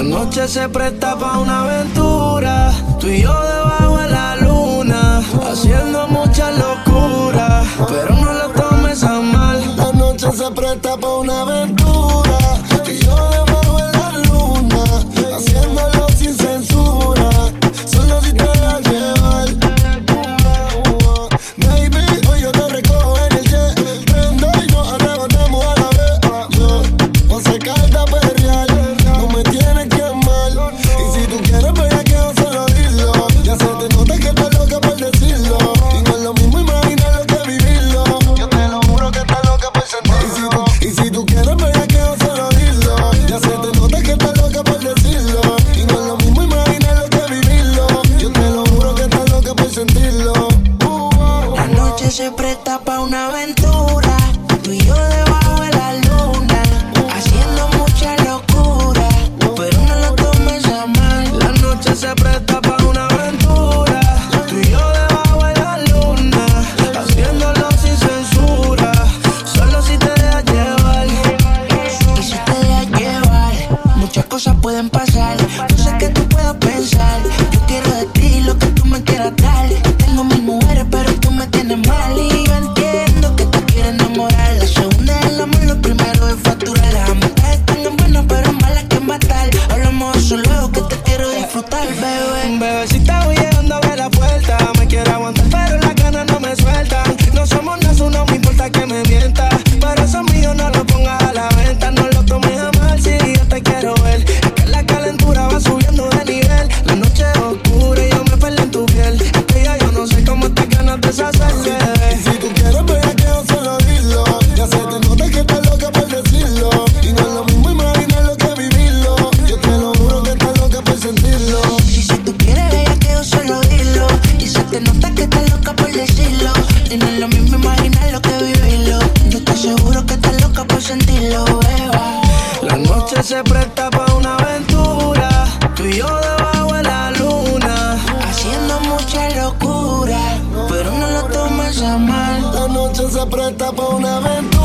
La noche se presta para una aventura. Tú y yo debajo de la luna, haciendo mucha locura. Pero no lo tomes a mal. La noche se presta para una aventura. Se presta para una aventura. Tú y yo debajo de la luna, haciendo mucha locura. Pero no lo tomes a mal. La noche se presta para una aventura. Tú y yo debajo de la luna, haciéndolo sin censura. Solo si te dejas llevar. Y si te dejas llevar, muchas cosas pueden pasar. Yo sé que tú puedes pensar. Yo quiero de ti lo que tú me quieras dar. Tengo mil Bebecita, voy llegando a la puerta. Me quiero aguantar, pero las ganas no me sueltan. Se presta para una aventura. Tú y yo debajo de la luna. Haciendo mucha locura. Pero no lo tomes a mal. La noche se presta para una aventura.